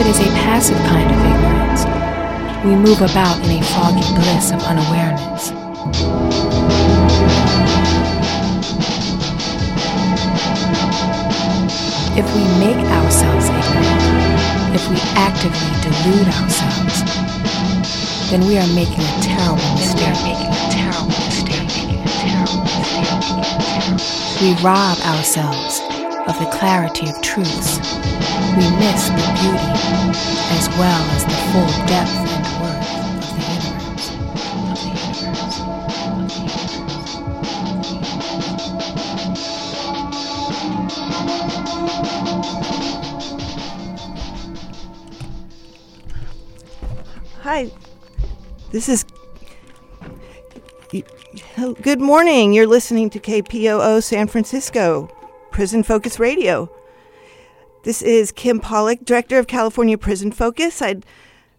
it is a passive kind of ignorance, we move about in a foggy bliss of unawareness. If we make ourselves ignorant, if we actively delude ourselves, then we are. Making a terrible mistake. We rob ourselves of the clarity of truths. We miss the beauty as well as the full depth and worth of the universe. Hi, this is. Good morning. You're listening to KPOO San Francisco, Prison Focus Radio. This is Kim Pollock, Director of California Prison Focus. I'd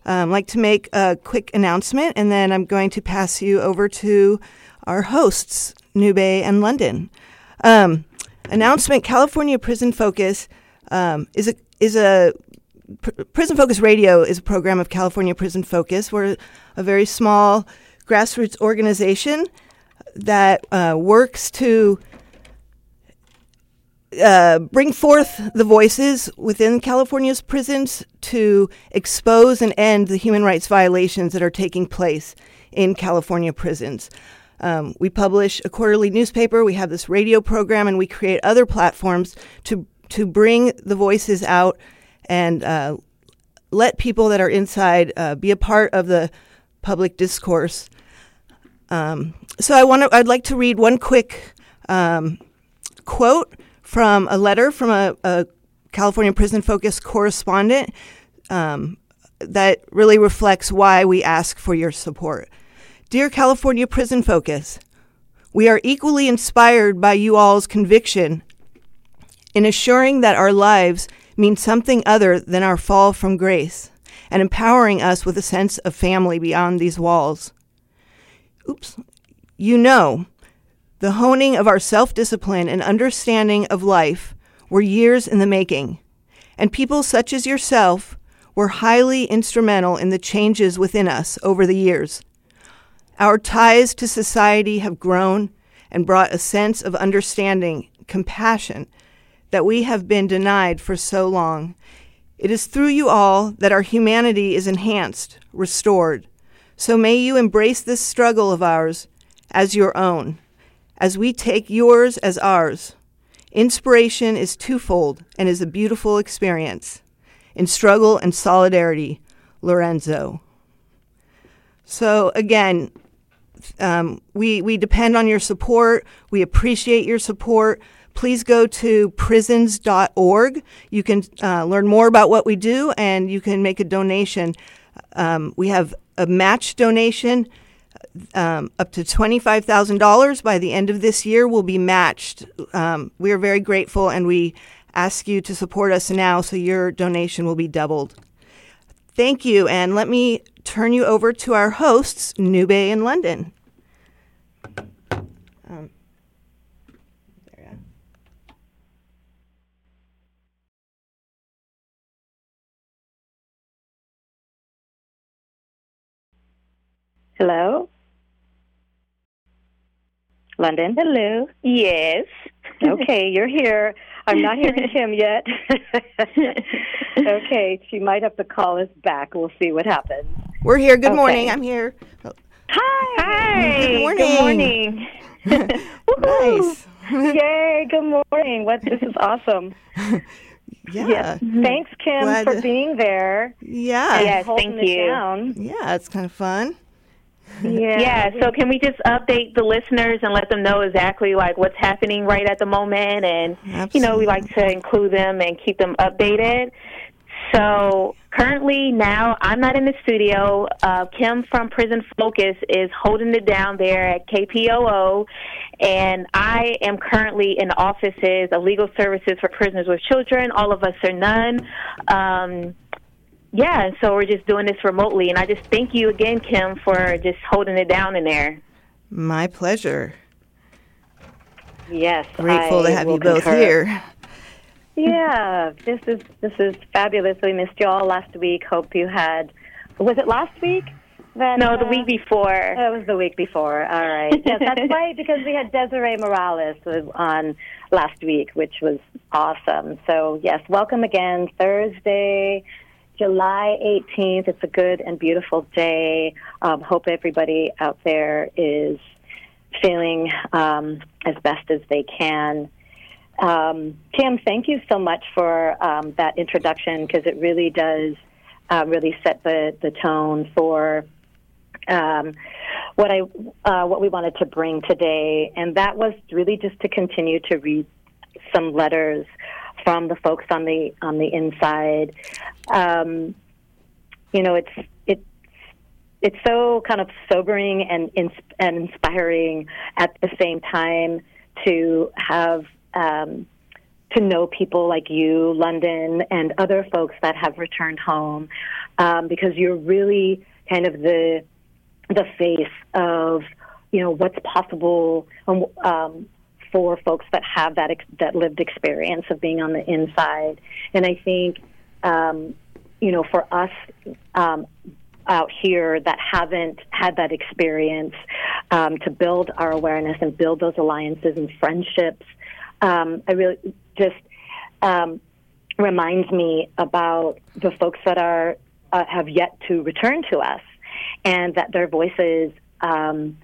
um, like to make a quick announcement, and then I'm going to pass you over to our hosts, Nube and London. Um, announcement: California Prison Focus um, is a is a Pr- Prison Focus Radio is a program of California Prison Focus. We're a very small grassroots organization that uh, works to uh, bring forth the voices within California's prisons to expose and end the human rights violations that are taking place in California prisons. Um, we publish a quarterly newspaper, we have this radio program, and we create other platforms to, to bring the voices out and uh, let people that are inside uh, be a part of the public discourse. Um, so I want. I'd like to read one quick um, quote from a letter from a, a California Prison Focus correspondent um, that really reflects why we ask for your support. Dear California Prison Focus, we are equally inspired by you all's conviction in assuring that our lives mean something other than our fall from grace and empowering us with a sense of family beyond these walls. Oops. You know, the honing of our self discipline and understanding of life were years in the making, and people such as yourself were highly instrumental in the changes within us over the years. Our ties to society have grown and brought a sense of understanding, compassion, that we have been denied for so long. It is through you all that our humanity is enhanced, restored. So may you embrace this struggle of ours as your own, as we take yours as ours. Inspiration is twofold and is a beautiful experience. In struggle and solidarity, Lorenzo. So, again, um, we, we depend on your support. We appreciate your support. Please go to prisons.org. You can uh, learn more about what we do and you can make a donation. Um, we have a match donation um, up to $25,000 by the end of this year will be matched. Um, we are very grateful and we ask you to support us now so your donation will be doubled. Thank you, and let me turn you over to our hosts, Nube in London. Um. Hello? London? Hello. Yes. Okay, you're here. I'm not hearing Kim yet. okay, she might have to call us back. We'll see what happens. We're here. Good Okay. morning. I'm here. Hi. Hi. Good morning. Good morning. Nice. Yay, good morning. What this is awesome. Yeah. Yes. Thanks, Kim, Glad for to- being there. Yeah. Yes, thank you. Down. Yeah, it's kind of fun. Yeah. Yeah, so can we just update the listeners and let them know exactly like what's happening right at the moment and you know, we like to include them and keep them updated. So currently now I'm not in the studio. Uh, Kim from Prison Focus is holding it down there at KPOO and I am currently in offices of legal services for prisoners with children. All of Us or None. Um, yeah, and so we're just doing this remotely. And I just thank you again, Kim, for just holding it down in there. My pleasure. Yes. Grateful I to have you both concur. here. Yeah, this is this is fabulous. We missed you all last week. Hope you had. Was it last week? Then, no, the uh, week before. It was the week before. All right. Yes, that's right, because we had Desiree Morales on last week, which was awesome. So, yes, welcome again. Thursday, July 18th. It's a good and beautiful day. Um, hope everybody out there is feeling um, as best as they can. Um, Kim, thank you so much for um, that introduction because it really does uh, really set the, the tone for um, what I uh, what we wanted to bring today, and that was really just to continue to read some letters from the folks on the on the inside. Um, you know, it's it's it's so kind of sobering and and inspiring at the same time to have um, to know people like you, London, and other folks that have returned home, um, because you're really kind of the the face of you know what's possible um, um, for folks that have that ex- that lived experience of being on the inside. And I think um, you know for us um, out here that haven't had that experience um, to build our awareness and build those alliances and friendships, um, I really just reminds me about the folks that are uh, have yet to return to us and that their voices, um,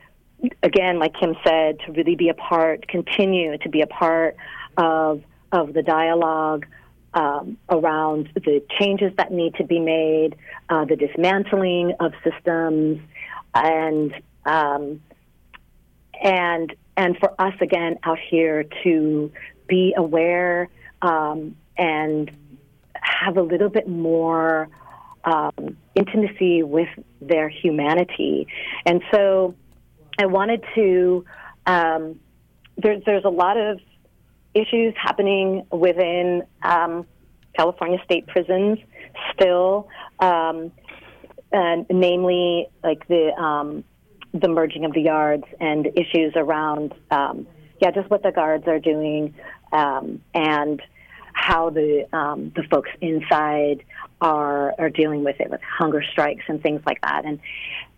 again, like Kim said, to really be a part, continue to be a part of of the dialogue um, around the changes that need to be made, uh, the dismantling of systems, and um, and and for us again out here to be aware um, and have a little bit more um, intimacy with their humanity. And so I wanted to, um, there's, there's a lot of issues happening within um, California state prisons still, um, and namely like the, um, the merging of the yards and issues around, um, yeah, just what the guards are doing and how the um, the folks inside are are dealing with it with hunger strikes and things like that. And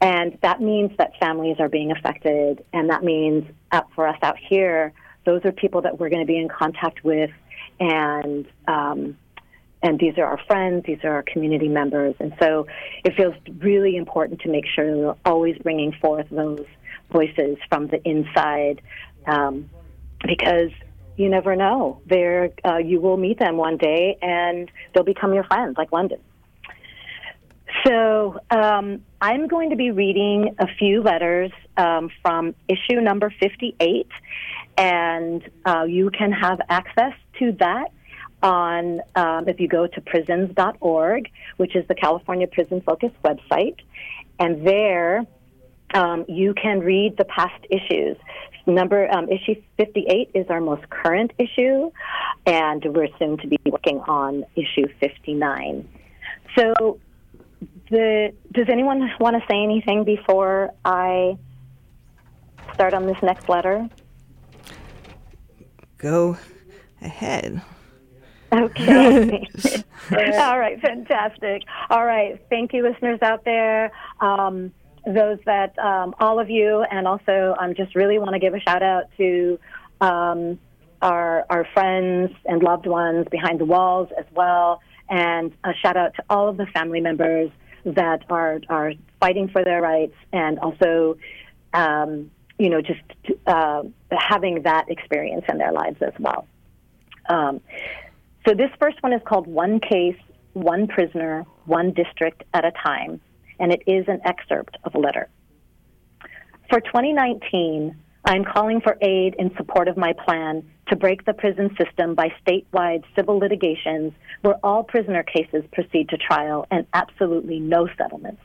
and that means that families are being affected and that means uh, for us out here those are people that we're going to be in contact with and um, and these are our friends these are our community members and so it feels really important to make sure we're always bringing forth those voices from the inside um, because you never know. There, uh, you will meet them one day, and they'll become your friends, like London. So um, I'm going to be reading a few letters um, from issue number 58, and uh, you can have access to that on um, if you go to prisons.org, which is the California Prison Focus website, and there um, you can read the past issues. Number um, issue 58 is our most current issue, and we're soon to be working on issue 59. So, the, does anyone want to say anything before I start on this next letter? Go ahead. Okay. All right, fantastic. All right, thank you, listeners out there. Um, those that um, all of you, and also I um, just really want to give a shout out to um, our our friends and loved ones behind the walls as well, and a shout out to all of the family members that are are fighting for their rights, and also, um, you know, just uh, having that experience in their lives as well. Um, so this first one is called One Case, One Prisoner, One District at a Time and it is an excerpt of a letter. For 2019, I'm calling for aid in support of my plan to break the prison system by statewide civil litigations where all prisoner cases proceed to trial and absolutely no settlements.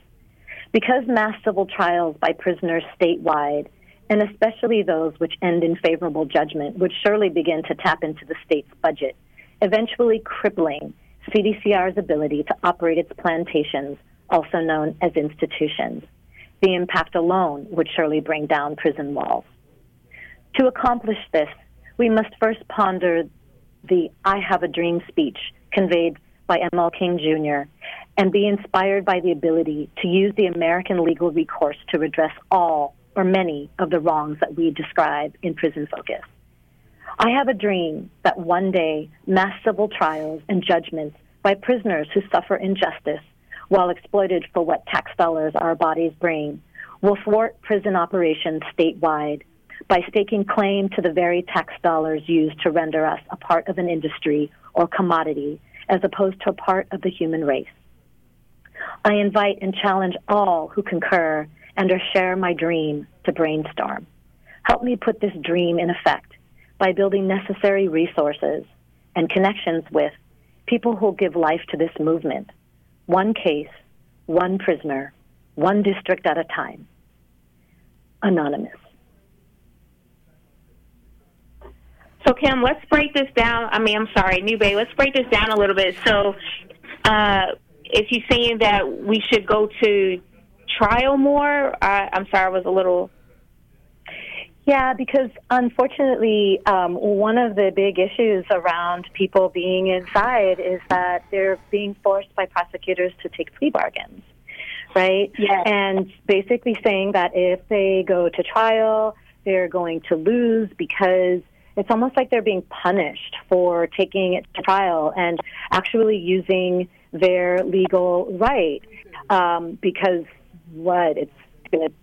Because mass civil trials by prisoners statewide, and especially those which end in favorable judgment, would surely begin to tap into the state's budget, eventually crippling CDCR's ability to operate its plantations also known as institutions. The impact alone would surely bring down prison walls. To accomplish this, we must first ponder the I Have a Dream speech conveyed by ML King Jr. and be inspired by the ability to use the American legal recourse to redress all or many of the wrongs that we describe in Prison Focus. I have a dream that one day mass civil trials and judgments by prisoners who suffer injustice while exploited for what tax dollars our bodies bring will thwart prison operations statewide by staking claim to the very tax dollars used to render us a part of an industry or commodity as opposed to a part of the human race. I invite and challenge all who concur and or share my dream to brainstorm. Help me put this dream in effect by building necessary resources and connections with people who will give life to this movement, one case, one prisoner, one district at a time. Anonymous. So, Kim, let's break this down. I mean, I'm sorry, Nube, let's break this down a little bit. So, uh, if you're saying that we should go to trial more, I, I'm sorry, I was a little. Yeah, because unfortunately, um, one of the big issues around people being inside is that they're being forced by prosecutors to take plea bargains, right? Yeah. And basically saying that if they go to trial, they're going to lose because it's almost like they're being punished for taking it to trial and actually using their legal right um, because what? It's going to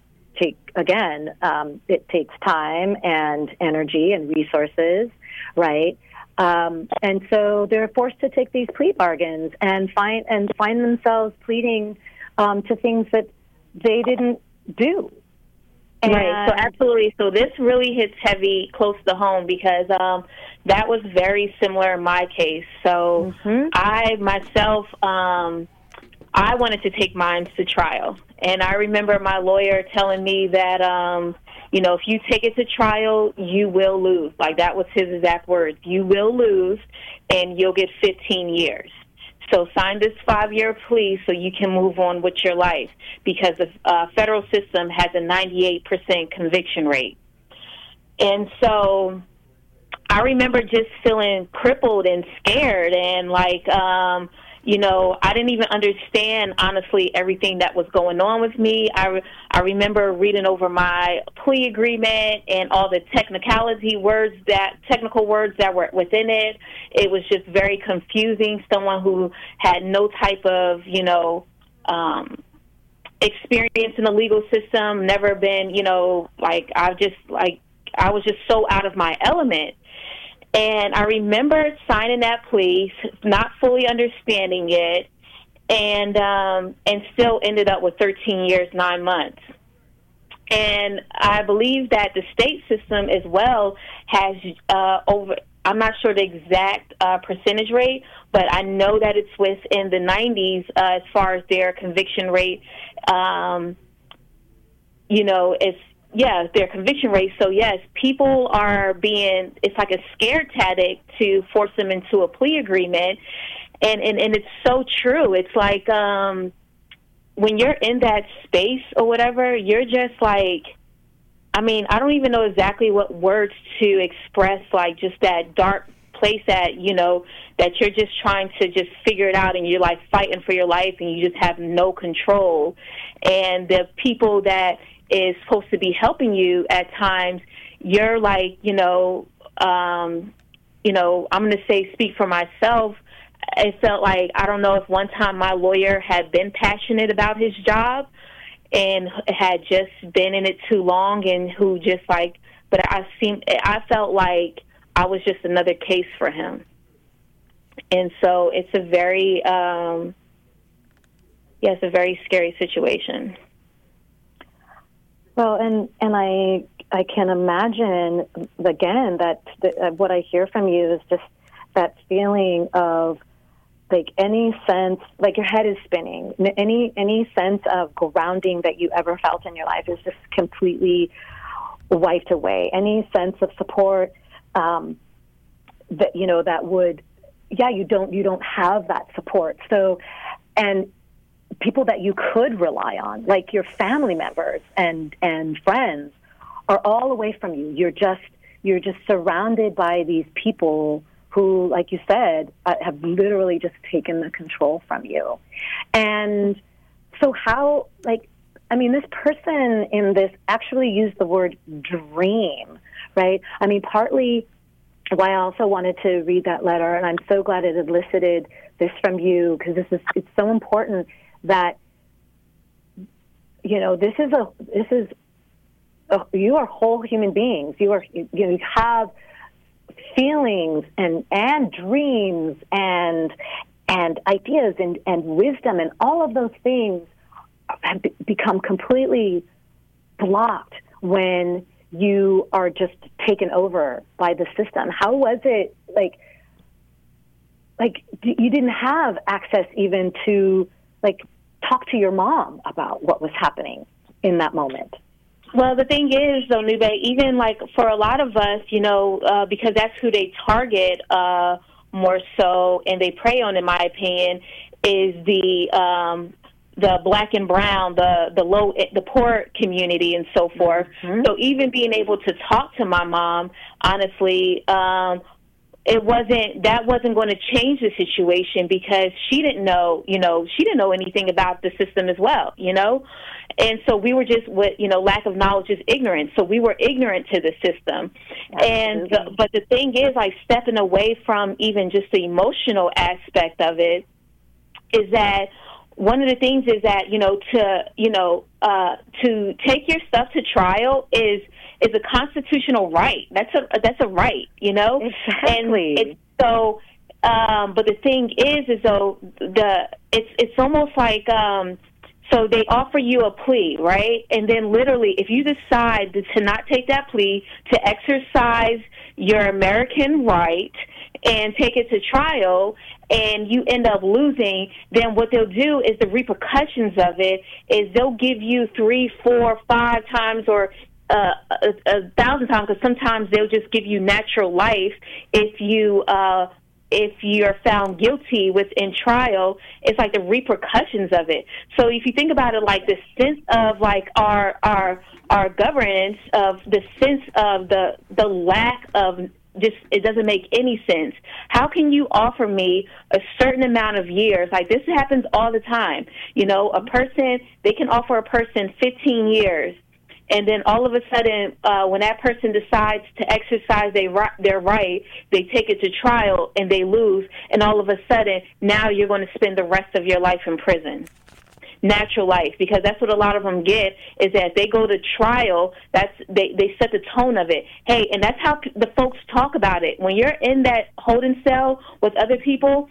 take again um, it takes time and energy and resources right? Um, and so they're forced to take these plea bargains and find and find themselves pleading um, to things that they didn't do right. So absolutely. So this really hits heavy close to home because um, that was very similar in my case. So mm-hmm. I myself, um, I wanted to take mine to trial, and I remember my lawyer telling me that. Um, you know, if you take it to trial, you will lose. Like that was his exact words. You will lose, and you'll get 15 years. So sign this five year plea so you can move on with your life because the uh, federal system has a 98% conviction rate. And so I remember just feeling crippled and scared and like, um, you know, I didn't even understand honestly everything that was going on with me. I re- I remember reading over my plea agreement and all the technicality words that technical words that were within it. It was just very confusing. Someone who had no type of, you know, um experience in the legal system, never been, you know, like i've just like I was just so out of my element. And I remember signing that plea, not fully understanding it, and um, and still ended up with 13 years, nine months. And I believe that the state system as well has uh, over. I'm not sure the exact uh, percentage rate, but I know that it's within the 90s uh, as far as their conviction rate. Um, you know, it's yeah, their conviction rate. So yes, people are being it's like a scare tactic to force them into a plea agreement. And and, and it's so true. It's like um when you're in that space or whatever, you're just like I mean, I don't even know exactly what words to express like just that dark place that, you know, that you're just trying to just figure it out and you're like fighting for your life and you just have no control. And the people that is supposed to be helping you at times, you're like, you know, um, you know, I'm going to say speak for myself. It felt like I don't know if one time my lawyer had been passionate about his job and had just been in it too long and who just like but I seemed I felt like I was just another case for him. And so it's a very um yeah, it's a very scary situation. Well, and and I I can imagine again that the, uh, what I hear from you is just that feeling of like any sense like your head is spinning. Any any sense of grounding that you ever felt in your life is just completely wiped away. Any sense of support um, that you know that would yeah you don't you don't have that support. So and people that you could rely on, like your family members and and friends, are all away from you. You're just you're just surrounded by these people who, like you said, uh, have literally just taken the control from you. And so, how, like, I mean, this person in this actually used the word dream, right? I mean, partly why I also wanted to read that letter, and I'm so glad it elicited this from you because this is it's so important that you know this is a this is a, you are whole human beings. You are you, you have feelings and and dreams and and ideas and and wisdom and all of those things have become completely blocked when you are just taken over by the system. How was it like? Like you didn't have access even to like talk to your mom about what was happening in that moment. Well, the thing is, though, Nube, even like for a lot of us, you know, uh, because that's who they target uh, more so, and they prey on, in my opinion, is the um, the black and brown, the the low, the poor community, and so forth. Mm-hmm. So even being able to talk to my mom, honestly, um, it wasn't that wasn't going to change the situation because she didn't know, you know, she didn't know anything about the system as well, you know. And so we were just with, you know, lack of knowledge is ignorance. So we were ignorant to the system. Absolutely. And the, but the thing is like stepping away from even just the emotional aspect of it is that one of the things is that you know to you know uh, to take your stuff to trial is is a constitutional right. That's a that's a right, you know. Exactly. And it's so. Um, but the thing is, is though the it's it's almost like um, so they offer you a plea, right? And then literally, if you decide to not take that plea, to exercise your American right and take it to trial, and you end up losing, then what they'll do is the repercussions of it is they'll give you three, four, five times or uh, a, a thousand times because sometimes they'll just give you natural life if you uh, if you're found guilty within trial, it's like the repercussions of it. So if you think about it like the sense of like our our our governance of the sense of the the lack of just it doesn't make any sense. How can you offer me a certain amount of years? Like this happens all the time. You know, a person they can offer a person 15 years and then all of a sudden, uh, when that person decides to exercise their their right, they take it to trial and they lose, and all of a sudden, now you're going to spend the rest of your life in prison. Natural life. Because that's what a lot of them get is that they go to trial that's they they set the tone of it. Hey and that's how the folks talk about it. When you're in that holding cell with other people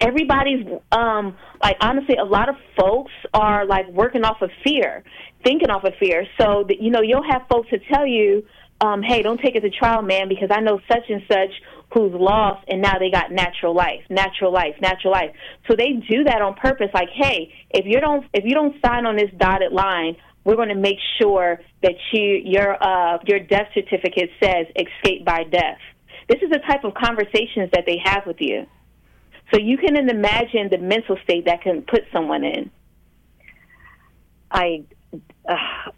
everybody's um like honestly a lot of folks are like working off of fear thinking off of fear. So that you know you'll have folks to tell you um hey don't take it to trial man because i know such and such who's lost and now they got natural life natural life natural life. So they do that on purpose like hey if you don't if you don't sign on this dotted line we're going to make sure that you your uh your death certificate says escape by death. This is the type of conversations that they have with you so you can imagine the mental state that can put someone in. I, uh,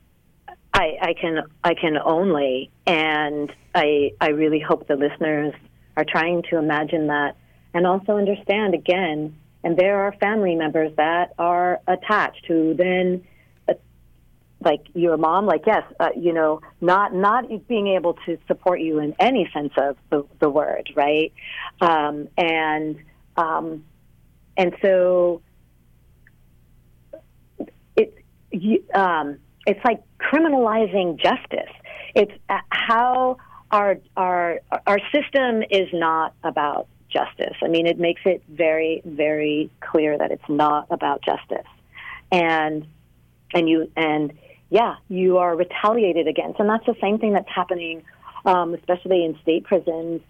I, I can, I can only, and I, I really hope the listeners are trying to imagine that and also understand again. And there are family members that are attached who then uh, like your mom, like yes, uh, you know, not not being able to support you in any sense of the, the word, right? Um, and um, and so it, you, um, it's like criminalizing justice. It's how our, our, our system is not about justice. I mean, it makes it very, very clear that it's not about justice. And, and you, and yeah, you are retaliated against. And that's the same thing that's happening, um, especially in state prisons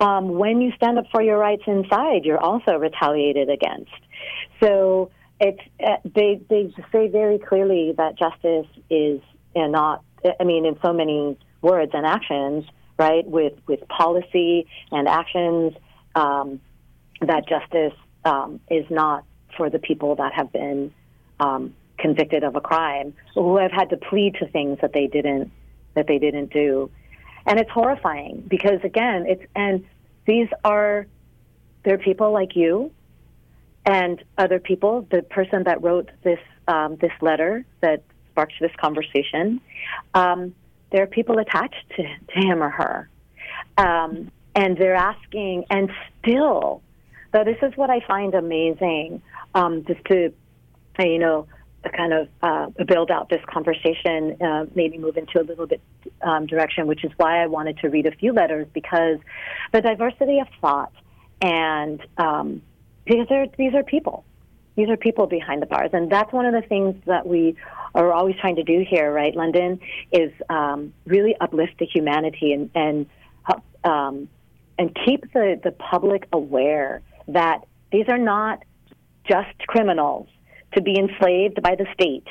um, when you stand up for your rights inside, you're also retaliated against. So it's uh, they they say very clearly that justice is uh, not. I mean, in so many words and actions, right? With with policy and actions, um, that justice um, is not for the people that have been um, convicted of a crime, who have had to plead to things that they didn't that they didn't do and it's horrifying because again, it's and these are they're people like you and other people. The person that wrote this um, this letter that sparked this conversation, um, there are people attached to, to him or her, um, and they're asking, and still, though this is what I find amazing, um, just to you know kind of uh, build out this conversation, uh, maybe move into a little bit um, direction, which is why I wanted to read a few letters because the diversity of thought and um, these are these are people, these are people behind the bars, and that's one of the things that we are always trying to do here, right? London is um, really uplift the humanity and and um, and keep the the public aware that these are not just criminals to be enslaved by the state.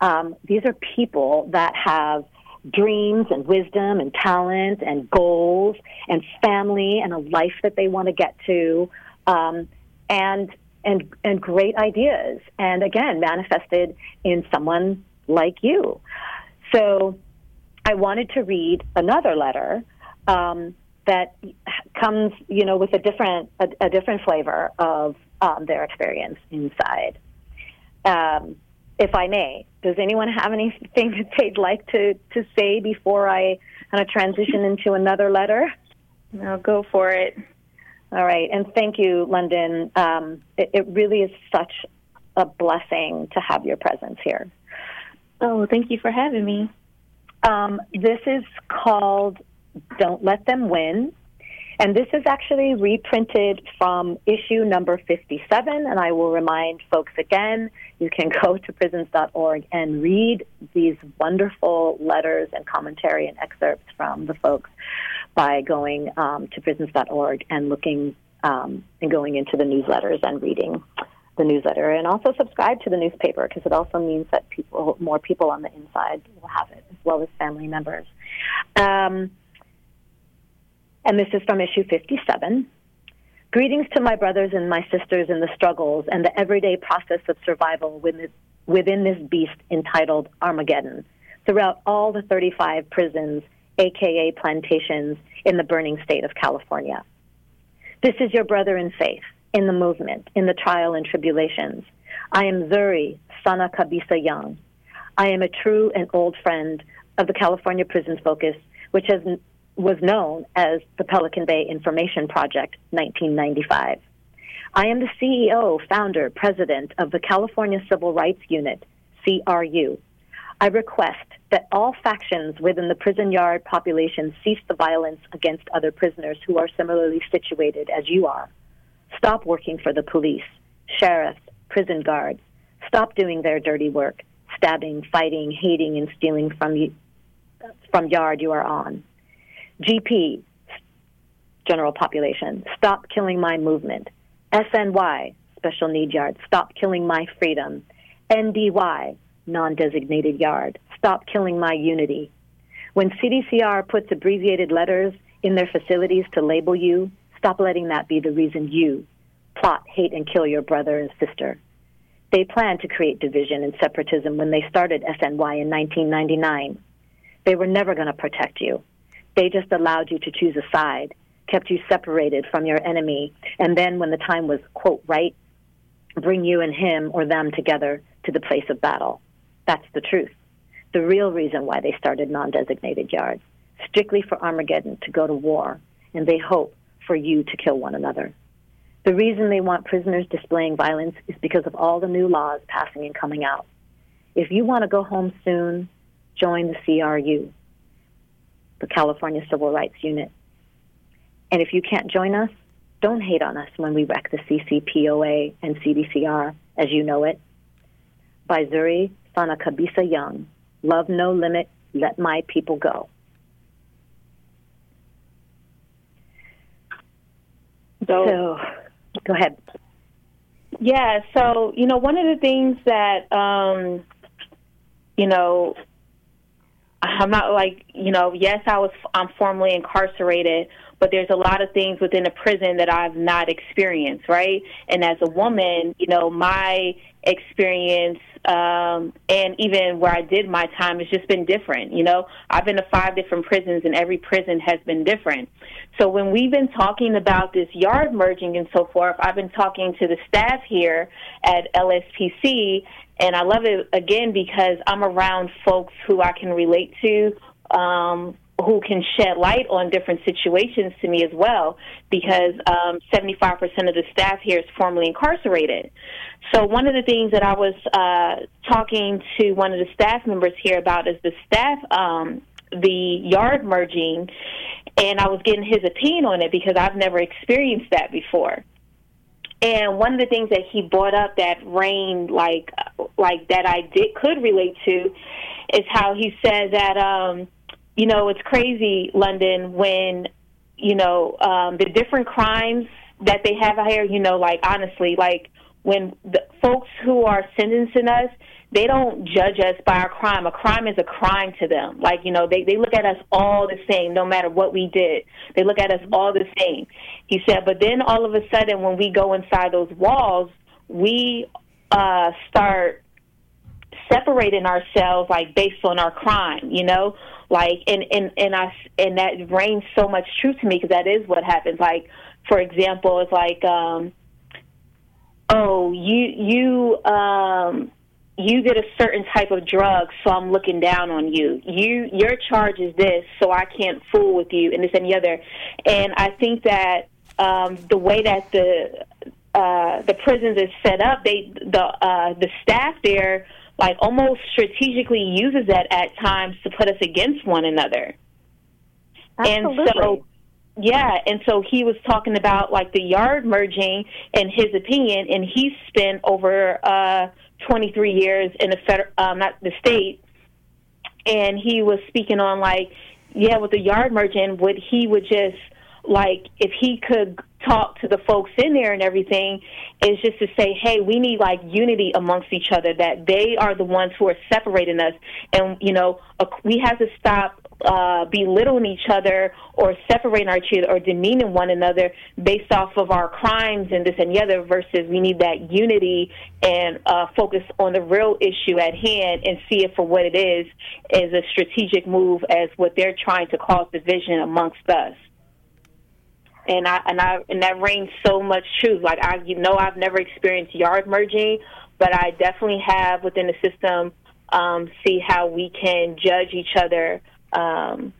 Um, these are people that have dreams and wisdom and talent and goals and family and a life that they want to get to, um, and and and great ideas. And again, manifested in someone like you. So, I wanted to read another letter. Um, that comes, you know, with a different a, a different flavor of um, their experience inside. Um, if I may, does anyone have anything that they'd like to, to say before I kind of transition into another letter? No, go for it. All right, and thank you, London. Um, it, it really is such a blessing to have your presence here. Oh, thank you for having me. Um, this is called Don't Let Them Win and this is actually reprinted from issue number 57. And I will remind folks again you can go to prisons.org and read these wonderful letters and commentary and excerpts from the folks by going um, to prisons.org and looking um, and going into the newsletters and reading the newsletter and also subscribe to the newspaper because it also means that people more people on the inside will have it as well as family members. Um, and this is from issue 57. Greetings to my brothers and my sisters in the struggles and the everyday process of survival within this beast entitled Armageddon throughout all the 35 prisons, aka plantations, in the burning state of California. This is your brother in faith, in the movement, in the trial and tribulations. I am Zuri Sana Kabisa Young. I am a true and old friend of the California Prisons Focus, which has was known as the Pelican Bay Information Project 1995. I am the CEO, founder, president of the California Civil Rights Unit, CRU. I request that all factions within the prison yard population cease the violence against other prisoners who are similarly situated as you are. Stop working for the police, sheriffs, prison guards. Stop doing their dirty work, stabbing, fighting, hating, and stealing from you, from yard you are on. GP, general population, stop killing my movement. SNY, special need yard, stop killing my freedom. NDY, non designated yard, stop killing my unity. When CDCR puts abbreviated letters in their facilities to label you, stop letting that be the reason you plot, hate, and kill your brother and sister. They planned to create division and separatism when they started SNY in 1999. They were never going to protect you. They just allowed you to choose a side, kept you separated from your enemy, and then when the time was, quote, right, bring you and him or them together to the place of battle. That's the truth. The real reason why they started non designated yards, strictly for Armageddon to go to war, and they hope for you to kill one another. The reason they want prisoners displaying violence is because of all the new laws passing and coming out. If you want to go home soon, join the CRU the California Civil Rights Unit. And if you can't join us, don't hate on us when we wreck the CCPOA and CDCR as you know it. By Zuri Sanakabisa Young, Love No Limit, Let My People Go. So, so go ahead. Yeah, so, you know, one of the things that, um, you know, I'm not like, you know, yes, I was, I'm formally incarcerated, but there's a lot of things within a prison that I've not experienced, right? And as a woman, you know, my experience um, and even where I did my time has just been different. You know, I've been to five different prisons, and every prison has been different. So when we've been talking about this yard merging and so forth, I've been talking to the staff here at LSPC, and I love it again because I'm around folks who I can relate to, um, who can shed light on different situations to me as well, because um, 75% of the staff here is formerly incarcerated. So one of the things that I was uh, talking to one of the staff members here about is the staff, um, the yard merging, and I was getting his opinion on it because I've never experienced that before. And one of the things that he brought up that reigned like like that I did could relate to is how he said that um, you know it's crazy London when you know um, the different crimes that they have here. You know, like honestly, like when the folks who are sentencing us, they don't judge us by our crime. A crime is a crime to them. Like, you know, they, they look at us all the same, no matter what we did. They look at us all the same. He said, but then all of a sudden, when we go inside those walls, we uh, start separating ourselves, like, based on our crime, you know? Like, and, and, and, I, and that reigns so much truth to me because that is what happens. Like, for example, it's like, um, oh, you you um you did a certain type of drug, so I'm looking down on you. You your charge is this, so I can't fool with you, and this and the other. And I think that um, the way that the uh, the prisons is set up, they the uh, the staff there like almost strategically uses that at times to put us against one another. Absolutely. And so yeah, and so he was talking about like the yard merging and his opinion, and he spent over uh, 23 years in the federal, um, not the state, and he was speaking on like, yeah, with the yard merging, would he would just like if he could talk to the folks in there and everything is just to say hey we need like unity amongst each other that they are the ones who are separating us. And you know we have to stop uh, belittling each other or separating our children or demeaning one another based off of our crimes and this and the other versus we need that unity and uh, focus on the real issue at hand and see it for what it is as a strategic move as what they're trying to cause division amongst us and I and I and that reigns so much truth. Like I, you know, I've never experienced yard merging, but I definitely have within the system um, see how we can judge each other um,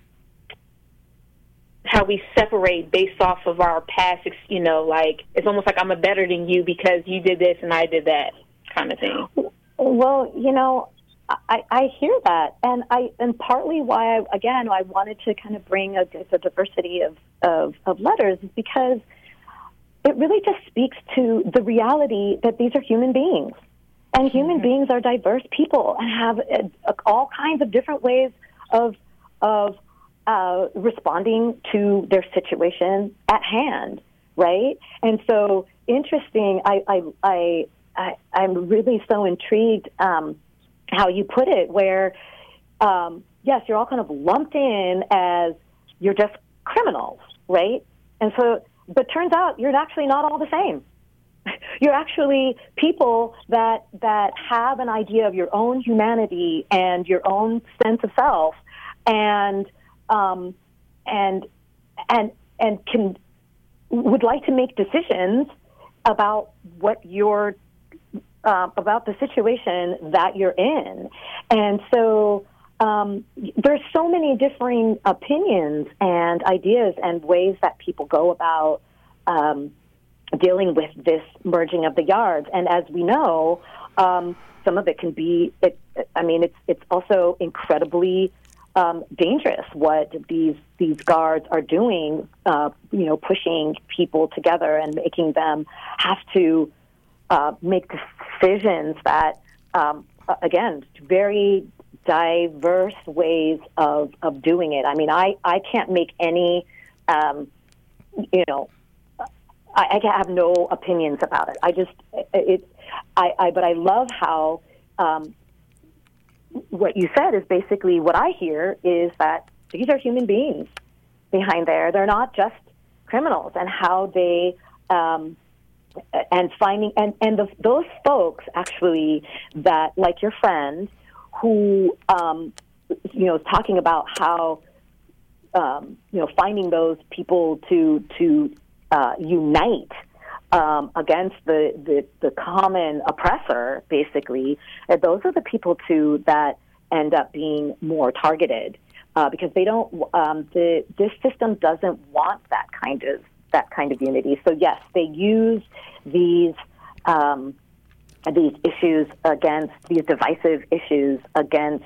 how we separate based off of our past, you know, like it's almost like I'm a better than you because you did this and I did that kind of thing. Well, you know, I, I hear that, and I and partly why I, again I wanted to kind of bring a, a diversity of, of of letters is because it really just speaks to the reality that these are human beings, and human mm-hmm. beings are diverse people and have uh, all kinds of different ways of of uh, responding to their situation at hand, right? And so, interesting. I I I, I I'm really so intrigued um, how you put it, where um, yes, you're all kind of lumped in as you're just criminals, right? And so, but turns out you're actually not all the same. You're actually people that that have an idea of your own humanity and your own sense of self and um, and and and can would like to make decisions about what you're uh, about the situation that you're in, and so um, there's so many differing opinions and ideas and ways that people go about um, dealing with this merging of the yards. And as we know, um, some of it can be. It, I mean, it's it's also incredibly um, dangerous what these these guards are doing. Uh, you know, pushing people together and making them have to uh, make decisions that, um, again, very diverse ways of of doing it. I mean, I I can't make any, um, you know. I, I have no opinions about it. I just, it, I, I, but I love how um, what you said is basically what I hear is that these are human beings behind there. They're not just criminals, and how they um, and finding and and the, those folks actually that like your friend who um, you know talking about how um, you know, finding those people to to uh, unite um, against the, the the common oppressor, basically, uh, those are the people too that end up being more targeted uh, because they don't. Um, the this system doesn't want that kind of that kind of unity. So yes, they use these. Um, these issues against these divisive issues against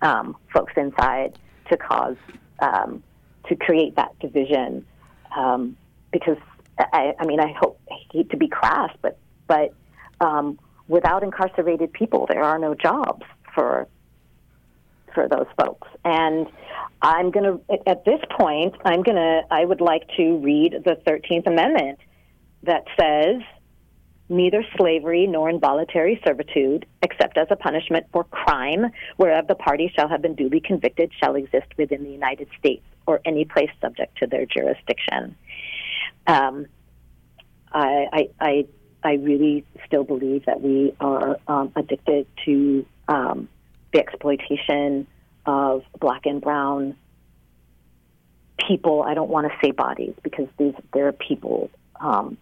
um, folks inside to cause um, to create that division um, because I, I, mean I hope I hate to be crass but but um, without incarcerated people there are no jobs for for those folks and I'm going to at this point I'm going to I would like to read the 13th amendment that says neither slavery nor involuntary servitude, except as a punishment for crime, whereof the party shall have been duly convicted, shall exist within the United States or any place subject to their jurisdiction. Um, I, I, I, I, really still believe that we are um, addicted to um, the exploitation of black and brown people. I don't want to say bodies because these they're people. Um,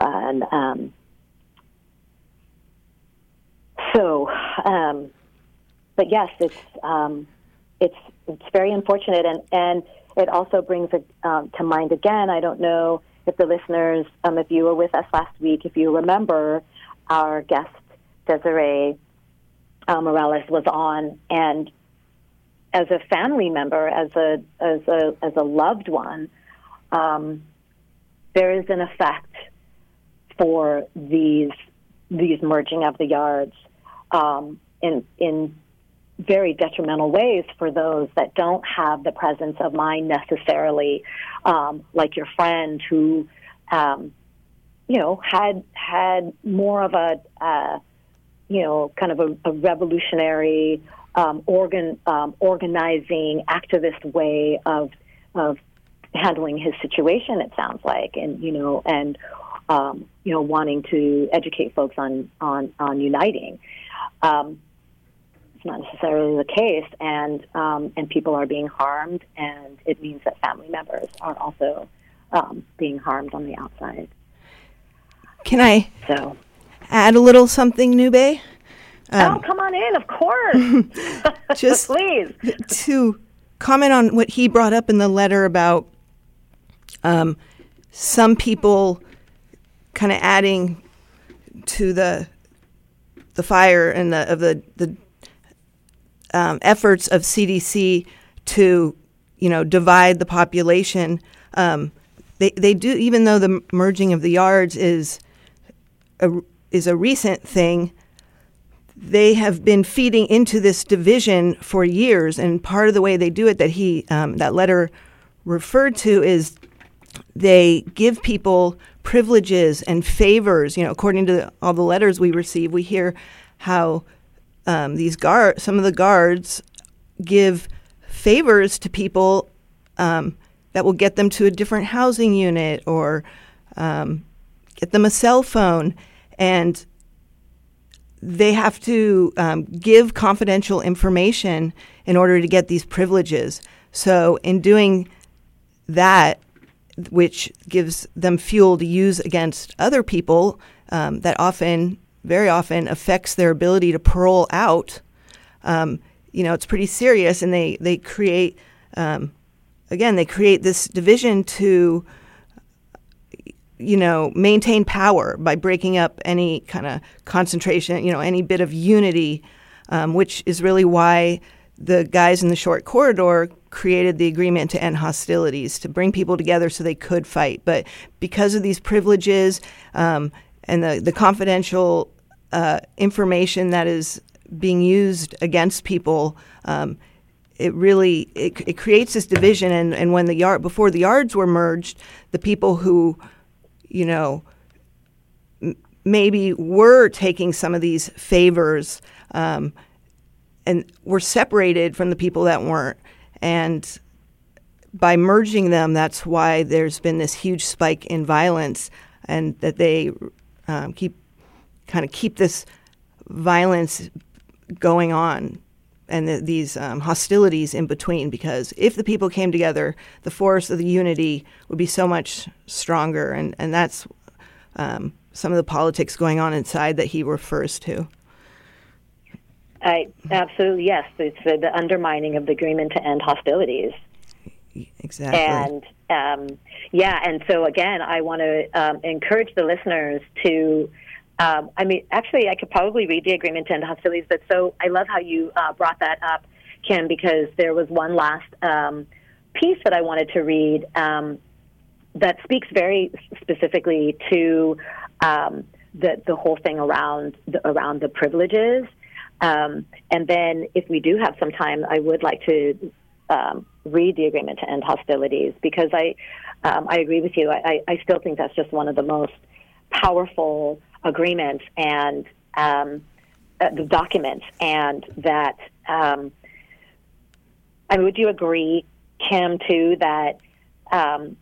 and um, so, um, but yes, it's um, it's it's very unfortunate, and and it also brings it um, to mind again. I don't know if the listeners, um, if you were with us last week, if you remember, our guest Desiree uh, Morales was on, and as a family member, as a as a as a loved one, um, there is an effect for these these merging of the yards um, in in very detrimental ways for those that don't have the presence of mind necessarily, um, like your friend who, um, you know, had had more of a, uh, you know, kind of a, a revolutionary, um, organ um, organizing, activist way of of handling his situation. It sounds like, and you know, and um, you know, wanting to educate folks on on on uniting. Um, it's not necessarily the case, and um, and people are being harmed, and it means that family members are also um, being harmed on the outside. Can I so add a little something, Nube? Um, oh, come on in, of course. just please to comment on what he brought up in the letter about um, some people kind of adding to the the fire and the of the the um, efforts of CDC to you know divide the population. Um, they they do even though the merging of the yards is a, is a recent thing. They have been feeding into this division for years, and part of the way they do it that he um, that letter referred to is they give people privileges and favors. You know, according to all the letters we receive, we hear how um, these guard, some of the guards, give favors to people um, that will get them to a different housing unit or um, get them a cell phone, and they have to um, give confidential information in order to get these privileges. So, in doing that, which gives them fuel to use against other people um, that often, very often, affects their ability to parole out. Um, you know, it's pretty serious, and they they create, um, again, they create this division to, you know, maintain power by breaking up any kind of concentration, you know, any bit of unity, um, which is really why the guys in the short corridor created the agreement to end hostilities to bring people together so they could fight. But because of these privileges um, and the, the confidential uh, information that is being used against people, um, it really it, it, creates this division. And, and when the yard before the yards were merged, the people who, you know, m- maybe were taking some of these favors. Um, and were separated from the people that weren't. And by merging them, that's why there's been this huge spike in violence, and that they um, keep kind of keep this violence going on and the, these um, hostilities in between because if the people came together, the force of the unity would be so much stronger, and and that's um, some of the politics going on inside that he refers to. I absolutely yes. It's the, the undermining of the agreement to end hostilities. Exactly. And um, yeah, and so again, I want to um, encourage the listeners to. Um, I mean, actually, I could probably read the agreement to end hostilities, but so I love how you uh, brought that up, Kim, because there was one last um, piece that I wanted to read um, that speaks very specifically to um, the the whole thing around the, around the privileges. Um, and then, if we do have some time, I would like to um, read the agreement to end hostilities because I, I agree with you. I, I still think that's just one of the most powerful agreements and um, uh, the documents, and that. Um, I mean, would you agree, Kim, too, that um,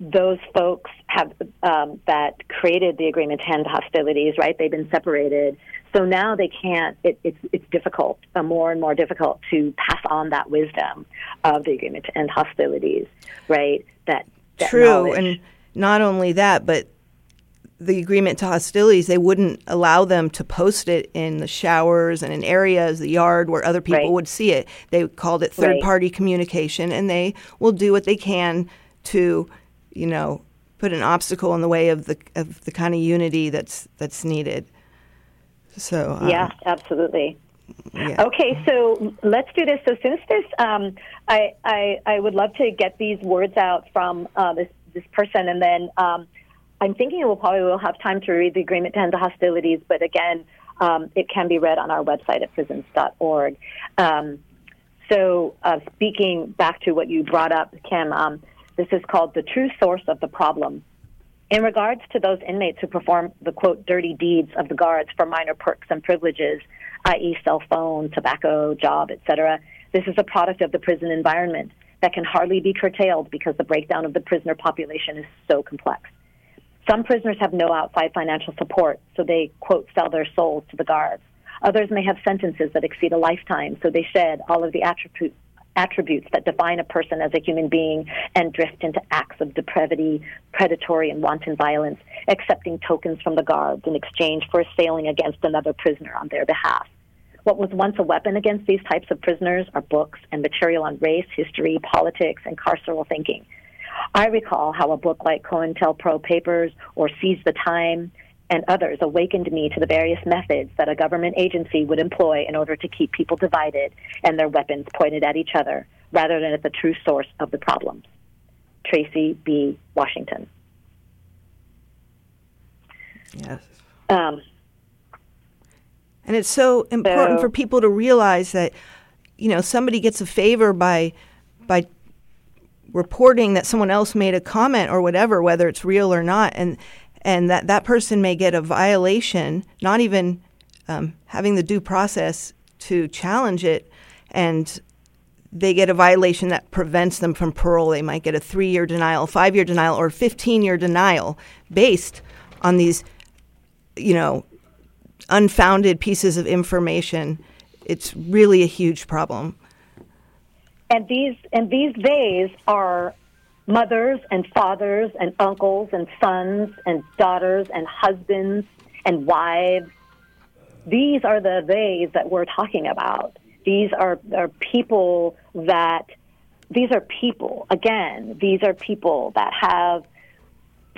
those folks have um, that created the agreement to end hostilities, right? They've been separated, so now they can't. It, it's it's difficult, uh, more and more difficult to pass on that wisdom of the agreement to end hostilities, right? That, that true, knowledge. and not only that, but the agreement to hostilities, they wouldn't allow them to post it in the showers and in areas, the yard where other people Right. would see it. They called it third Right. party communication, and they will do what they can to, you know, put an obstacle in the way of the of the kind of unity that's that's needed. So um, yeah, absolutely. yeah. Okay, so let's do this. So since this, um, I, I I would love to get these words out from uh, this this person, and then um, I'm thinking we'll probably will have time to read the agreement to end the hostilities. But again, um, it can be read on our website at prisons.org. Um, so uh, speaking back to what you brought up, Kim, um, this is called the true source of the problem. In regards to those inmates who perform the quote dirty deeds of the guards for minor perks and privileges, i.e., cell phone, tobacco, job, etc., this is a product of the prison environment that can hardly be curtailed because the breakdown of the prisoner population is so complex. Some prisoners have no outside financial support, so they quote sell their souls to the guards. Others may have sentences that exceed a lifetime, so they shed all of the attributes attributes that define a person as a human being and drift into acts of depravity, predatory, and wanton violence, accepting tokens from the guards in exchange for assailing against another prisoner on their behalf. What was once a weapon against these types of prisoners are books and material on race, history, politics, and carceral thinking. I recall how a book like COINTELPRO Papers or Seize the Time and others awakened me to the various methods that a government agency would employ in order to keep people divided and their weapons pointed at each other rather than at the true source of the problems. Tracy B. Washington. Yes. Um, And it's so important So- for people to realize that, you know, somebody gets a favor by by reporting that someone else made a comment or whatever, whether it's real or not, and and that that person may get a violation, not even um, having the due process to challenge it, and they get a violation that prevents them from parole. They might get a three-year denial, five-year denial, or fifteen-year denial based on these, you know, unfounded pieces of information, it's really a huge problem. And these and these theys are mothers and fathers and uncles and sons and daughters and husbands and wives. These are the theys that we're talking about. These are, are people that these are people again. These are people that have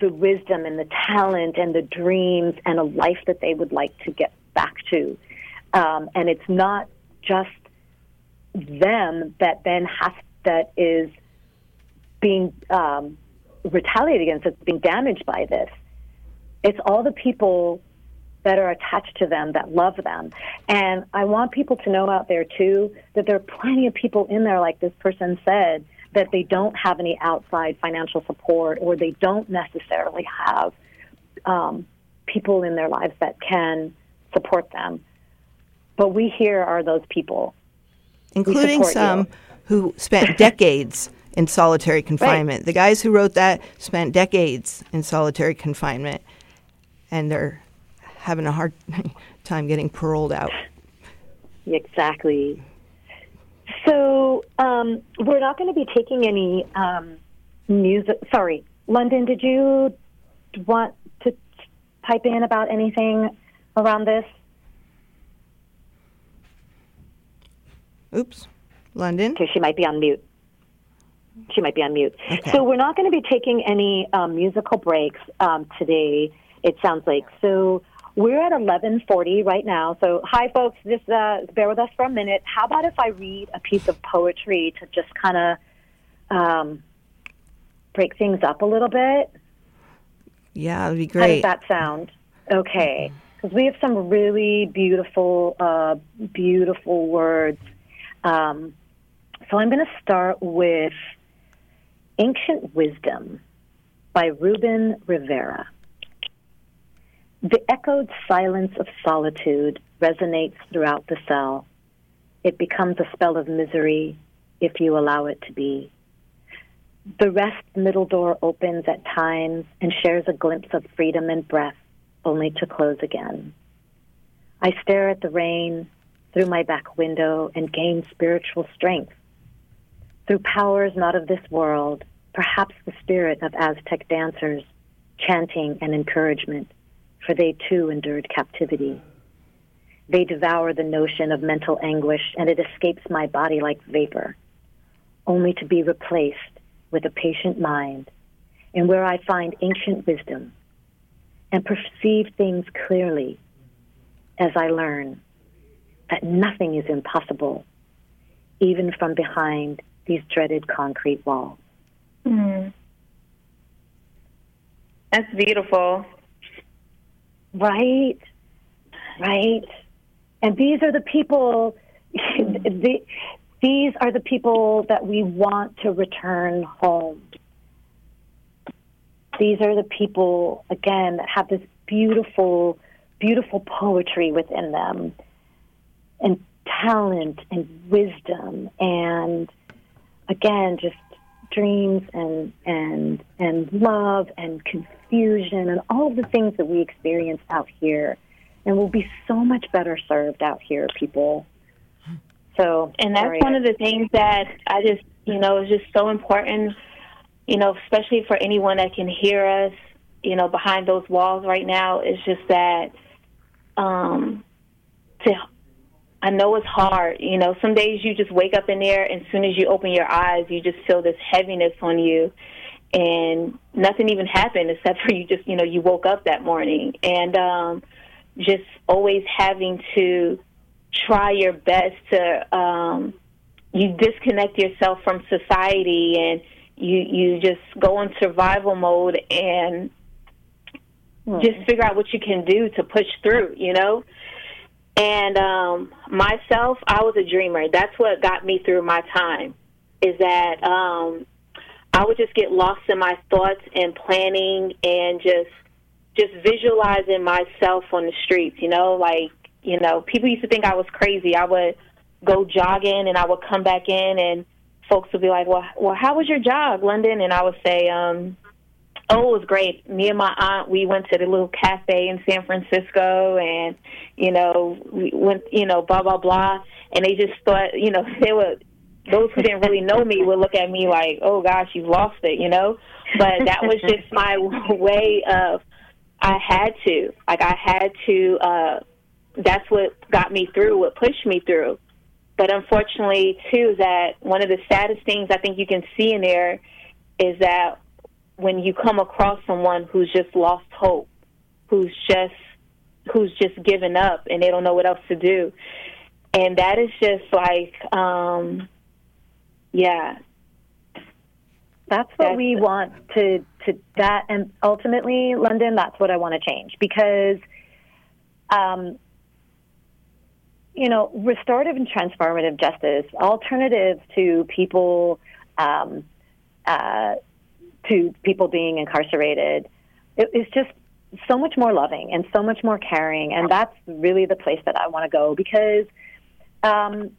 the wisdom and the talent and the dreams and a life that they would like to get back to. Um, and it's not just them that then has that is being um, retaliated against, that's being damaged by this. It's all the people that are attached to them that love them. And I want people to know out there too that there are plenty of people in there, like this person said, that they don't have any outside financial support or they don't necessarily have um, people in their lives that can support them. But we here are those people. Including some you. who spent decades in solitary confinement. The guys who wrote that spent decades in solitary confinement, and they're having a hard time getting paroled out. Exactly. So um, we're not going to be taking any um, music. Sorry, London. Did you want to pipe in about anything around this? Oops, London. Okay, she might be on mute. She might be on mute. Okay. So we're not going to be taking any um, musical breaks um, today. It sounds like so. We're at 11:40 right now. So hi, folks. Just uh, bear with us for a minute. How about if I read a piece of poetry to just kind of um, break things up a little bit? Yeah, that'd be great. How does that sound? Okay, because we have some really beautiful, uh, beautiful words. Um, so I'm going to start with Ancient Wisdom by Ruben Rivera. The echoed silence of solitude resonates throughout the cell. It becomes a spell of misery if you allow it to be. The rest middle door opens at times and shares a glimpse of freedom and breath, only to close again. I stare at the rain through my back window and gain spiritual strength. Through powers not of this world, perhaps the spirit of Aztec dancers, chanting and encouragement, for they too endured captivity. They devour the notion of mental anguish, and it escapes my body like vapor, only to be replaced with a patient mind, and where I find ancient wisdom and perceive things clearly as I learn that nothing is impossible, even from behind these dreaded concrete walls. Mm. That's beautiful. Right, right. And these are the people, the, these are the people that we want to return home. These are the people, again, that have this beautiful, beautiful poetry within them, and talent, and wisdom, and again, just dreams and and and love and confusion and all of the things that we experience out here and we'll be so much better served out here people. So and that's one of the things that i just you know is just so important you know especially for anyone that can hear us you know behind those walls right now is just that um to I know it's hard. You know, some days you just wake up in there, and as soon as you open your eyes, you just feel this heaviness on you, and nothing even happened except for you just, you know, you woke up that morning, and um, just always having to try your best to um, you disconnect yourself from society, and you you just go in survival mode and hmm. just figure out what you can do to push through. You know and um, myself, I was a dreamer. That's what got me through my time. Is that um, I would just get lost in my thoughts and planning and just just visualizing myself on the streets. You know, like you know, people used to think I was crazy. I would go jogging and I would come back in and folks would be like, "Well, well, how was your jog, London?" And I would say, um, Oh, it was great. Me and my aunt, we went to the little cafe in San Francisco, and you know, we went, you know, blah blah blah, and they just thought, you know, they were those who didn't really know me would look at me like, "Oh gosh, you've lost it," you know. But that was just my way of. I had to, like, I had to. uh That's what got me through. What pushed me through. But unfortunately, too, that one of the saddest things I think you can see in there is that when you come across someone who's just lost hope, who's just who's just given up and they don't know what else to do. And that is just like um yeah. That's what that's we want to to that and ultimately London that's what I want to change because um you know, restorative and transformative justice, alternatives to people um, uh, to people being incarcerated it's just so much more loving and so much more caring. And that's really the place that I want to go because um,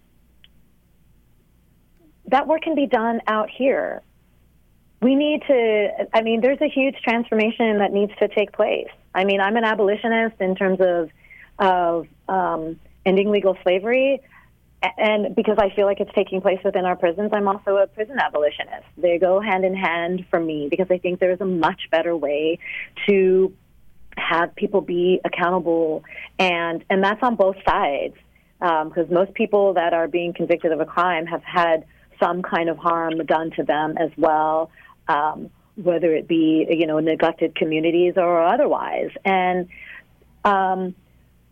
that work can be done out here. We need to, I mean, there's a huge transformation that needs to take place. I mean, I'm an abolitionist in terms of, of um, ending legal slavery. And because I feel like it's taking place within our prisons, I'm also a prison abolitionist. They go hand in hand for me because I think there is a much better way to have people be accountable, and and that's on both sides. Because um, most people that are being convicted of a crime have had some kind of harm done to them as well, um, whether it be you know neglected communities or otherwise, and um,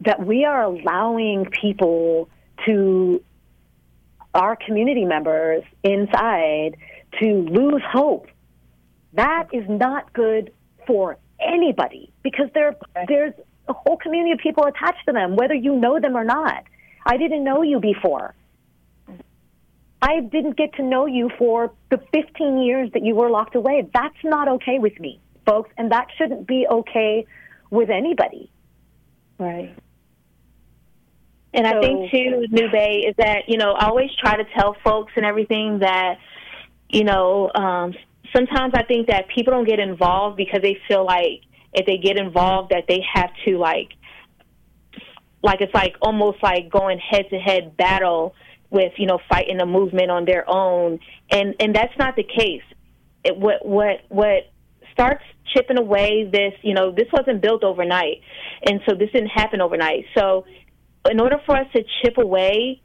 that we are allowing people to our community members inside to lose hope. That is not good for anybody because there, there's a whole community of people attached to them, whether you know them or not. I didn't know you before. I didn't get to know you for the 15 years that you were locked away. That's not okay with me, folks, and that shouldn't be okay with anybody. Right. And so, I think too, Nube, is that you know I always try to tell folks and everything that you know um, sometimes I think that people don't get involved because they feel like if they get involved that they have to like like it's like almost like going head to head battle with you know fighting a movement on their own. And and that's not the case. It, what what what starts chipping away this you know this wasn't built overnight. And so this didn't happen overnight. So in order for us to chip away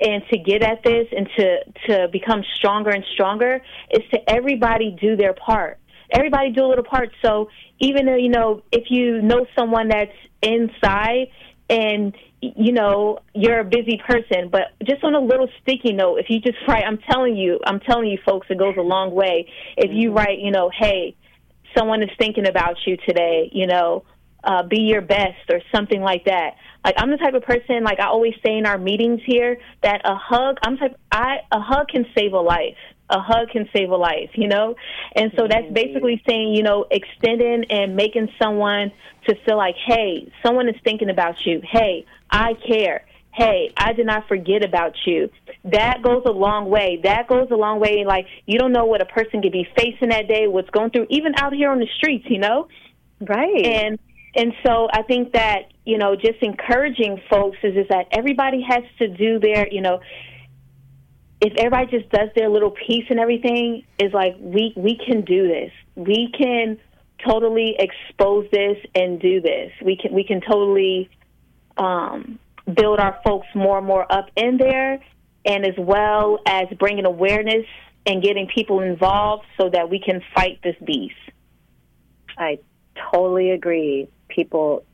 and to get at this and to to become stronger and stronger is to everybody do their part everybody do a little part so even though you know if you know someone that's inside and you know you're a busy person but just on a little sticky note if you just write i'm telling you i'm telling you folks it goes a long way if you mm-hmm. write you know hey someone is thinking about you today you know uh, be your best or something like that. Like I'm the type of person, like I always say in our meetings here, that a hug, I'm type, I a hug can save a life. A hug can save a life, you know, and so that's basically saying, you know, extending and making someone to feel like, hey, someone is thinking about you. Hey, I care. Hey, I did not forget about you. That goes a long way. That goes a long way. Like you don't know what a person could be facing that day, what's going through, even out here on the streets, you know. Right. And and so I think that you know just encouraging folks is is that everybody has to do their you know if everybody just does their little piece and everything is like we we can do this. We can totally expose this and do this. We can we can totally um, build our folks more and more up in there and as well as bringing awareness and getting people involved so that we can fight this beast. I totally agree. People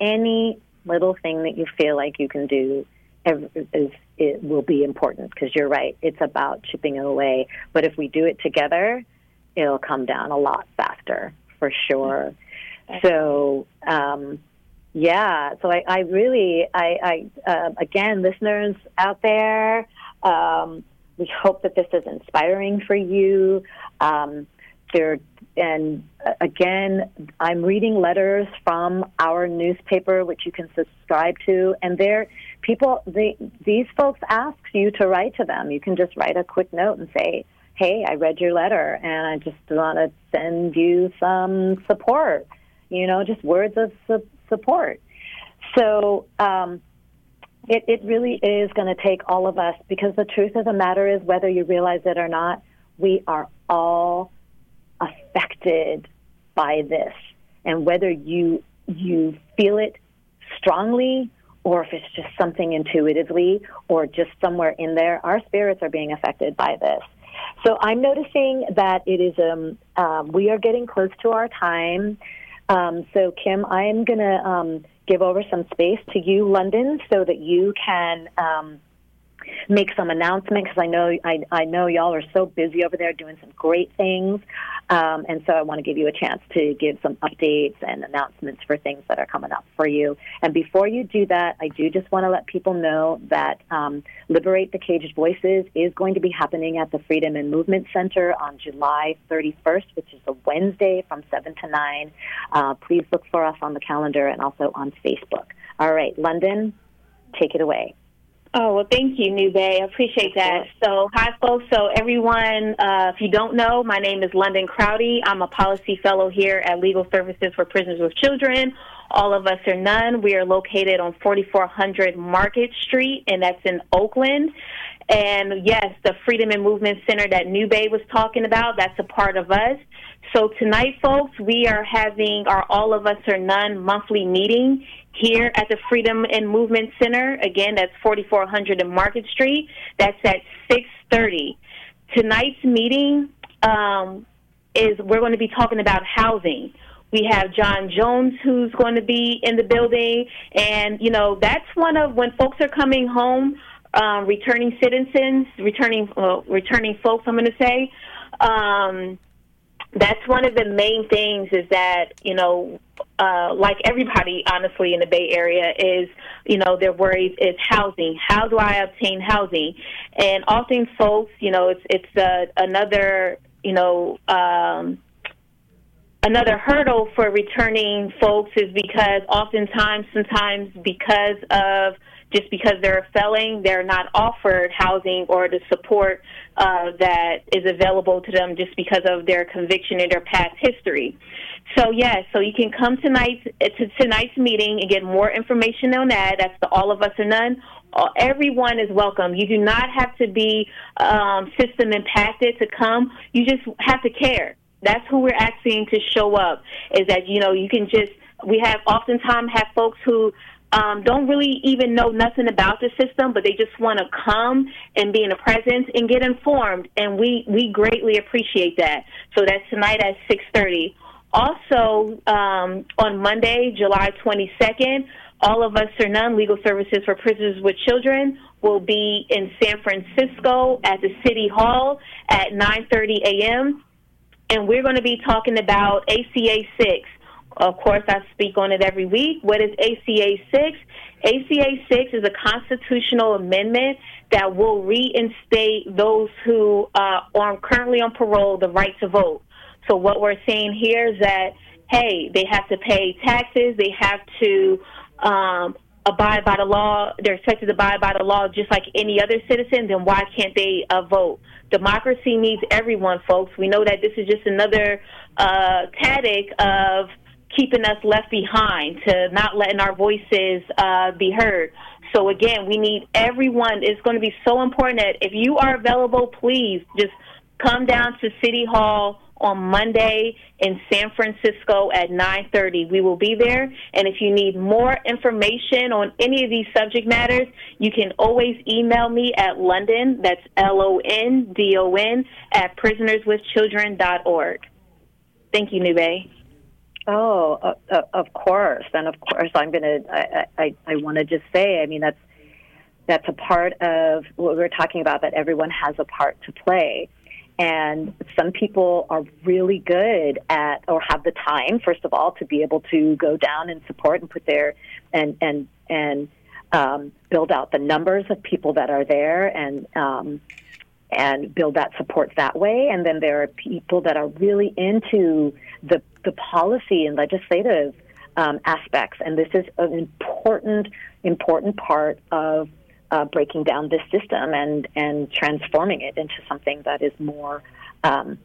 any little thing that you feel like you can do is it will be important because you're right. It's about chipping it away. But if we do it together, it'll come down a lot faster for sure. So, um, yeah. So I, I really, I, I uh, again, listeners out there, um, we hope that this is inspiring for you. Um, there and uh, again, I'm reading letters from our newspaper, which you can subscribe to, and there, people, they, these folks ask you to write to them. You can just write a quick note and say, "Hey, I read your letter, and I just want to send you some support." You know, just words of su- support. So. Um, it, it really is going to take all of us because the truth of the matter is, whether you realize it or not, we are all affected by this and whether you you feel it strongly or if it's just something intuitively or just somewhere in there our spirits are being affected by this. So i'm noticing that it is um, um we are getting close to our time. Um, so kim i'm going to um, give over some space to you london so that you can um, make some announcement because I know I, I know y'all are so busy over there doing some great things, um, and so I want to give you a chance to give some updates and announcements for things that are coming up for you. And before you do that, I do just want to let people know that um, Liberate the Caged Voices is going to be happening at the Freedom and Movement Center on July 31st, which is a Wednesday from 7 to 9. Uh, please look for us on the calendar and also on Facebook. All right, London, take it away. Oh, well, thank you, Nube. I appreciate that. So, hi, folks. So, everyone, uh, if you don't know, my name is London Croudy. I'm a policy fellow here at Legal Services for Prisoners with Children. All of Us or None. We are located on 4400 Market Street, and that's in Oakland. And yes, the Freedom and Movement Center that Nube was talking about, that's a part of us. So tonight, folks, we are having our All of Us or None monthly meeting here at the Freedom and Movement Center. Again, that's 4400 in Market Street. That's at 6:30. Tonight's meeting um, is we're going to be talking about housing. We have John Jones who's going to be in the building, and you know that's one of when folks are coming home, um, returning citizens, returning returning folks. I'm going to say. Um, that's one of the main things is that you know uh, like everybody honestly in the bay area is you know their worries is housing how do i obtain housing and often folks you know it's it's uh, another you know um, another hurdle for returning folks is because oftentimes sometimes because of just because they're felon, they're not offered housing or the support uh, that is available to them just because of their conviction and their past history. So yes, so you can come tonight to tonight's meeting and get more information on that. That's the All of Us or None. Everyone is welcome. You do not have to be um, system impacted to come. You just have to care. That's who we're asking to show up. Is that you know you can just we have oftentimes have folks who um, don't really even know nothing about the system, but they just want to come and be in a presence and get informed. And we, we greatly appreciate that. So that's tonight at 6.30. Also, um, on Monday, July 22nd, all of us or none legal services for prisoners with children will be in San Francisco at the City Hall at 9:30 a.m. And we're going to be talking about ACA 6, of course, I speak on it every week. What is ACA 6? ACA 6 is a constitutional amendment that will reinstate those who uh, are currently on parole the right to vote. So, what we're saying here is that, hey, they have to pay taxes, they have to um, abide by the law, they're expected to abide by the law just like any other citizen, then why can't they uh, vote? Democracy needs everyone, folks. We know that this is just another uh, tactic of keeping us left behind, to not letting our voices uh, be heard. So again, we need everyone. It's going to be so important that if you are available, please just come down to City Hall on Monday in San Francisco at 9:30. We will be there, and if you need more information on any of these subject matters, you can always email me at London. That's L O N D O N at prisonerswithchildren.org. Thank you, Nube. Oh, uh, uh, of course, and of course, I'm gonna. I I, I want to just say. I mean, that's that's a part of what we're talking about. That everyone has a part to play, and some people are really good at or have the time, first of all, to be able to go down and support and put their and and and um, build out the numbers of people that are there and. Um, and build that support that way. And then there are people that are really into the the policy and legislative um, aspects, and this is an important important part of uh, breaking down this system and and transforming it into something that is more um,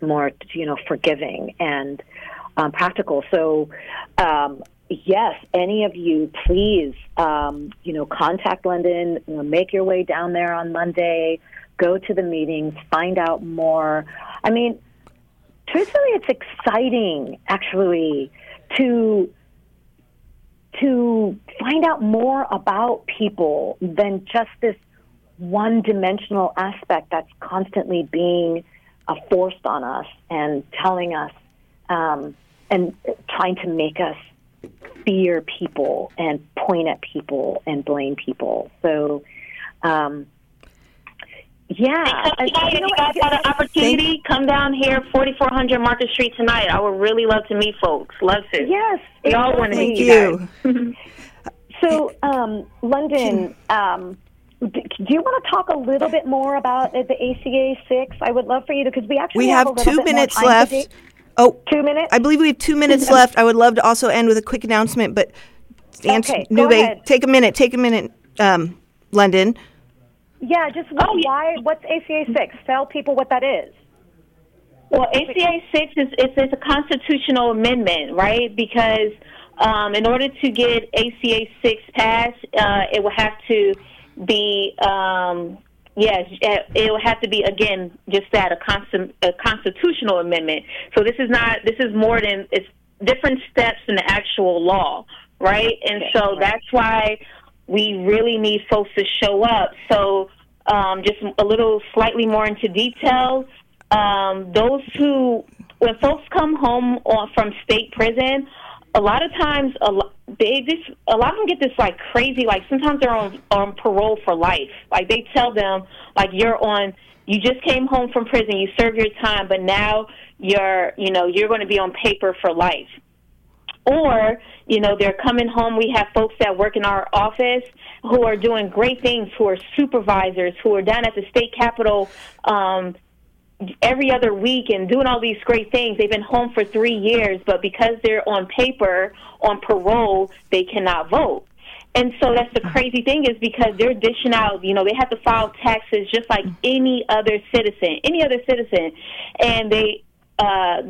more you know forgiving and um, practical. So. Um, yes, any of you, please, um, you know, contact London. You know, make your way down there on Monday. Go to the meetings. Find out more. I mean, truthfully, it's exciting actually to to find out more about people than just this one dimensional aspect that's constantly being uh, forced on us and telling us um, and trying to make us fear people and point at people and blame people. So, um, yeah. If you, know, guys got an opportunity, come down here, 4400 Market Street tonight. I would really love to meet folks. Love to. Yes. We all want to meet you. you so, um, London, um, do you want to talk a little bit more about the ACA 6? I would love for you to, because we actually we have, have two minutes left. Oh, two minutes? I believe we have two minutes left. I would love to also end with a quick announcement, but okay, Nube, take a minute. Take a minute. Um, London. Yeah, just oh, why? What's ACA six? Tell people what that is. Well, ACA six is it's, a constitutional amendment, right? Because um, in order to get ACA six passed, uh, it will have to be um, yes, it will have to be again just that a, constant, a constitutional amendment. So this is not this is more than it's different steps in the actual law, right? And so that's why we really need folks to show up. So um, just a little slightly more into detail. Um, those who, when folks come home on, from state prison, a lot of times a lot, they this a lot of them get this like crazy like sometimes they're on on parole for life. Like they tell them like you're on you just came home from prison, you served your time, but now you're you know you're going to be on paper for life. Or you know they're coming home. We have folks that work in our office who are doing great things, who are supervisors, who are down at the state capitol um, every other week and doing all these great things. They've been home for three years, but because they're on paper, on parole, they cannot vote. And so that's the crazy thing is because they're dishing out, you know, they have to file taxes just like any other citizen, any other citizen. And they, uh,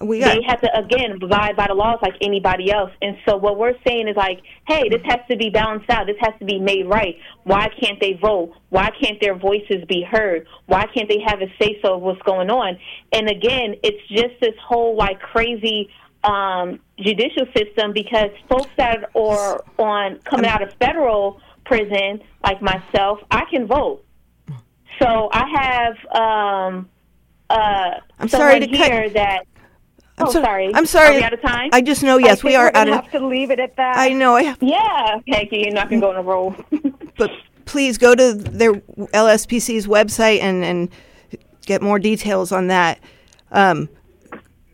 we got- they have to again abide by the laws like anybody else. And so what we're saying is like, hey, this has to be balanced out. This has to be made right. Why can't they vote? Why can't their voices be heard? Why can't they have a say so of what's going on? And again, it's just this whole like crazy um, judicial system because folks that are on coming out of federal prison, like myself, I can vote. So I have um, uh, I'm sorry to here cut, that I'm oh, so, sorry. I'm sorry. Are we out of time? I just know. Yes, we are out of. Have to leave it at that. I know. I have. Yeah, Peggy, you're not gonna go on a roll. but please go to their LSPC's website and and get more details on that. Um,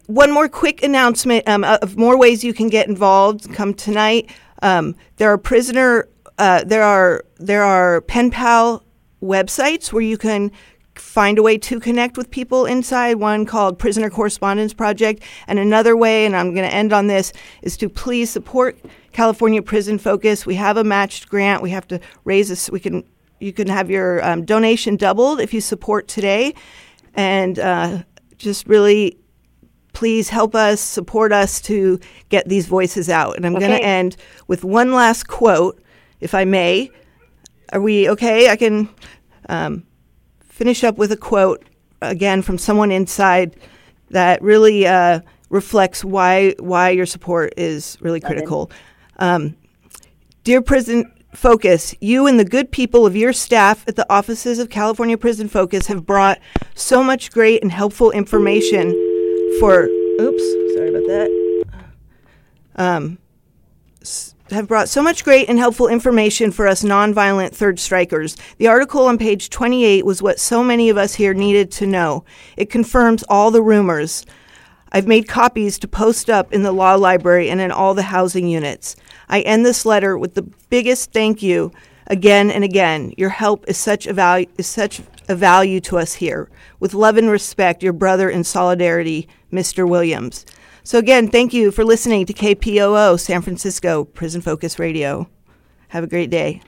one more quick announcement um, of more ways you can get involved. Come tonight. Um, there are prisoner. Uh, there are there are pen pal websites where you can find a way to connect with people inside, one called Prisoner Correspondence Project, and another way, and I'm going to end on this, is to please support California Prison Focus. We have a matched grant. We have to raise this. We can you can have your um, donation doubled if you support today, and uh, just really please help us support us to get these voices out. And I'm okay. going to end with one last quote, if I may. Are we okay? I can. Um, finish up with a quote again from someone inside that really uh, reflects why why your support is really critical. Um, Dear Prison Focus, you and the good people of your staff at the offices of California Prison Focus have brought so much great and helpful information for. Oops, sorry about that. Um, have brought so much great and helpful information for us nonviolent third strikers. The article on page 28 was what so many of us here needed to know. It confirms all the rumors. I've made copies to post up in the law library and in all the housing units. I end this letter with the biggest thank you again and again. Your help is such a value is such a value to us here. With love and respect, your brother in solidarity, Mr. Williams. So, again, thank you for listening to KPOO San Francisco Prison Focus Radio. Have a great day.